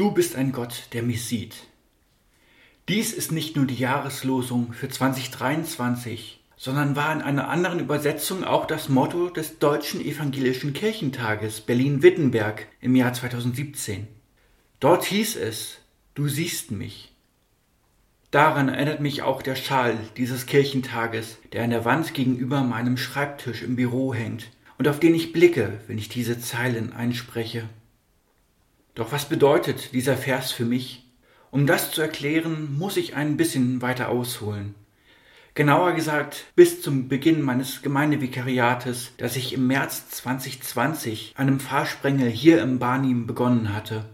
Du bist ein Gott, der mich sieht. Dies ist nicht nur die Jahreslosung für 2023, sondern war in einer anderen Übersetzung auch das Motto des Deutschen Evangelischen Kirchentages Berlin-Wittenberg im Jahr 2017. Dort hieß es, du siehst mich. Daran erinnert mich auch der Schal dieses Kirchentages, der an der Wand gegenüber meinem Schreibtisch im Büro hängt und auf den ich blicke, wenn ich diese Zeilen einspreche. Doch was bedeutet dieser Vers für mich? Um das zu erklären, muss ich ein bisschen weiter ausholen. Genauer gesagt, bis zum Beginn meines Gemeindevikariates, das ich im März 2020 einem Fahrsprengel hier im Barnim begonnen hatte.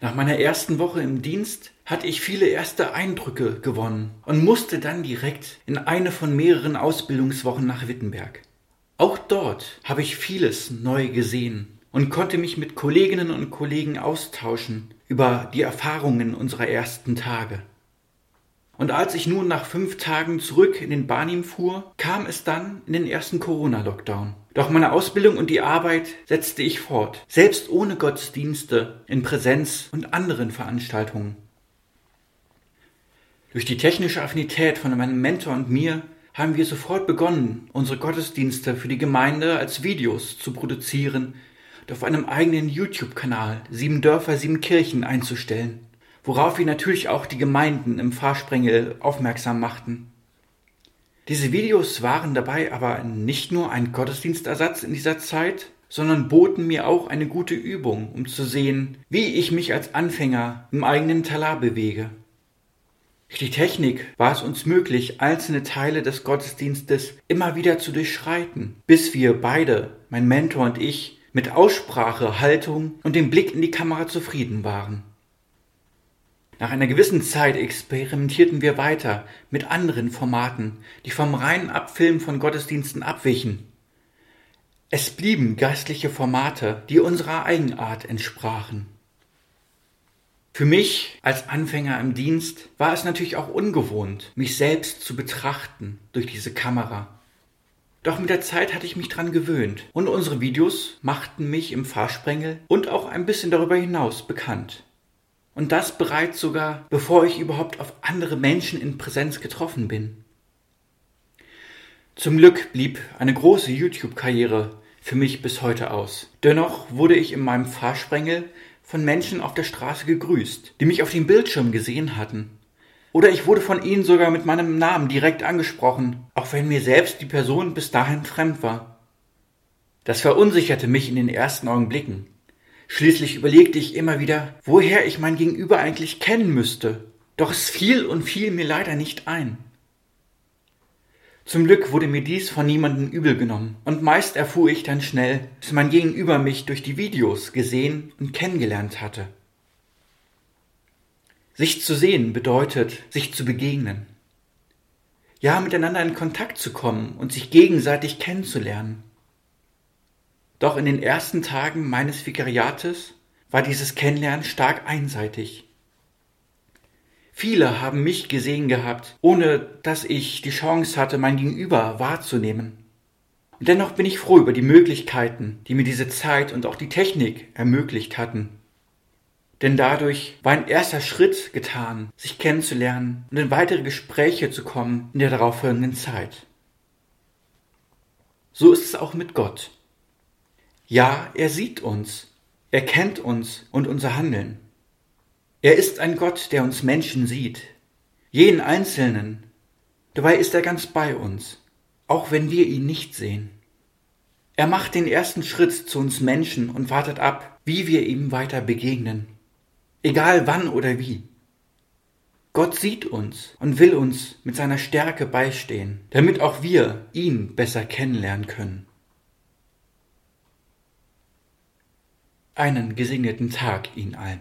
Nach meiner ersten Woche im Dienst hatte ich viele erste Eindrücke gewonnen und musste dann direkt in eine von mehreren Ausbildungswochen nach Wittenberg. Auch dort habe ich vieles neu gesehen und konnte mich mit Kolleginnen und Kollegen austauschen über die Erfahrungen unserer ersten Tage. Und als ich nun nach fünf Tagen zurück in den Barnim fuhr, kam es dann in den ersten Corona-Lockdown. Doch meine Ausbildung und die Arbeit setzte ich fort, selbst ohne Gottesdienste, in Präsenz und anderen Veranstaltungen. Durch die technische Affinität von meinem Mentor und mir haben wir sofort begonnen, unsere Gottesdienste für die Gemeinde als Videos zu produzieren auf einem eigenen YouTube-Kanal Sieben Dörfer, Sieben Kirchen einzustellen, worauf wir natürlich auch die Gemeinden im Fahrsprengel aufmerksam machten. Diese Videos waren dabei aber nicht nur ein Gottesdienstersatz in dieser Zeit, sondern boten mir auch eine gute Übung, um zu sehen, wie ich mich als Anfänger im eigenen Talar bewege. Durch die Technik war es uns möglich, einzelne Teile des Gottesdienstes immer wieder zu durchschreiten, bis wir beide, mein Mentor und ich, mit Aussprache, Haltung und dem Blick in die Kamera zufrieden waren. Nach einer gewissen Zeit experimentierten wir weiter mit anderen Formaten, die vom reinen Abfilmen von Gottesdiensten abwichen. Es blieben geistliche Formate, die unserer Eigenart entsprachen. Für mich als Anfänger im Dienst war es natürlich auch ungewohnt, mich selbst zu betrachten durch diese Kamera. Doch mit der Zeit hatte ich mich dran gewöhnt und unsere Videos machten mich im Fahrsprengel und auch ein bisschen darüber hinaus bekannt. Und das bereits sogar, bevor ich überhaupt auf andere Menschen in Präsenz getroffen bin. Zum Glück blieb eine große YouTube-Karriere für mich bis heute aus. Dennoch wurde ich in meinem Fahrsprengel von Menschen auf der Straße gegrüßt, die mich auf dem Bildschirm gesehen hatten oder ich wurde von ihnen sogar mit meinem Namen direkt angesprochen, auch wenn mir selbst die Person bis dahin fremd war. Das verunsicherte mich in den ersten Augenblicken. Schließlich überlegte ich immer wieder, woher ich mein Gegenüber eigentlich kennen müsste. Doch es fiel und fiel mir leider nicht ein. Zum Glück wurde mir dies von niemandem übel genommen, und meist erfuhr ich dann schnell, dass mein Gegenüber mich durch die Videos gesehen und kennengelernt hatte. Sich zu sehen bedeutet, sich zu begegnen. Ja, miteinander in Kontakt zu kommen und sich gegenseitig kennenzulernen. Doch in den ersten Tagen meines Vikariates war dieses Kennenlernen stark einseitig. Viele haben mich gesehen gehabt, ohne dass ich die Chance hatte, mein Gegenüber wahrzunehmen. Und dennoch bin ich froh über die Möglichkeiten, die mir diese Zeit und auch die Technik ermöglicht hatten denn dadurch war ein erster Schritt getan, sich kennenzulernen und in weitere Gespräche zu kommen in der darauffolgenden Zeit. So ist es auch mit Gott. Ja, er sieht uns, er kennt uns und unser Handeln. Er ist ein Gott, der uns Menschen sieht, jeden Einzelnen. Dabei ist er ganz bei uns, auch wenn wir ihn nicht sehen. Er macht den ersten Schritt zu uns Menschen und wartet ab, wie wir ihm weiter begegnen egal wann oder wie. Gott sieht uns und will uns mit seiner Stärke beistehen, damit auch wir ihn besser kennenlernen können. Einen gesegneten Tag Ihnen allen.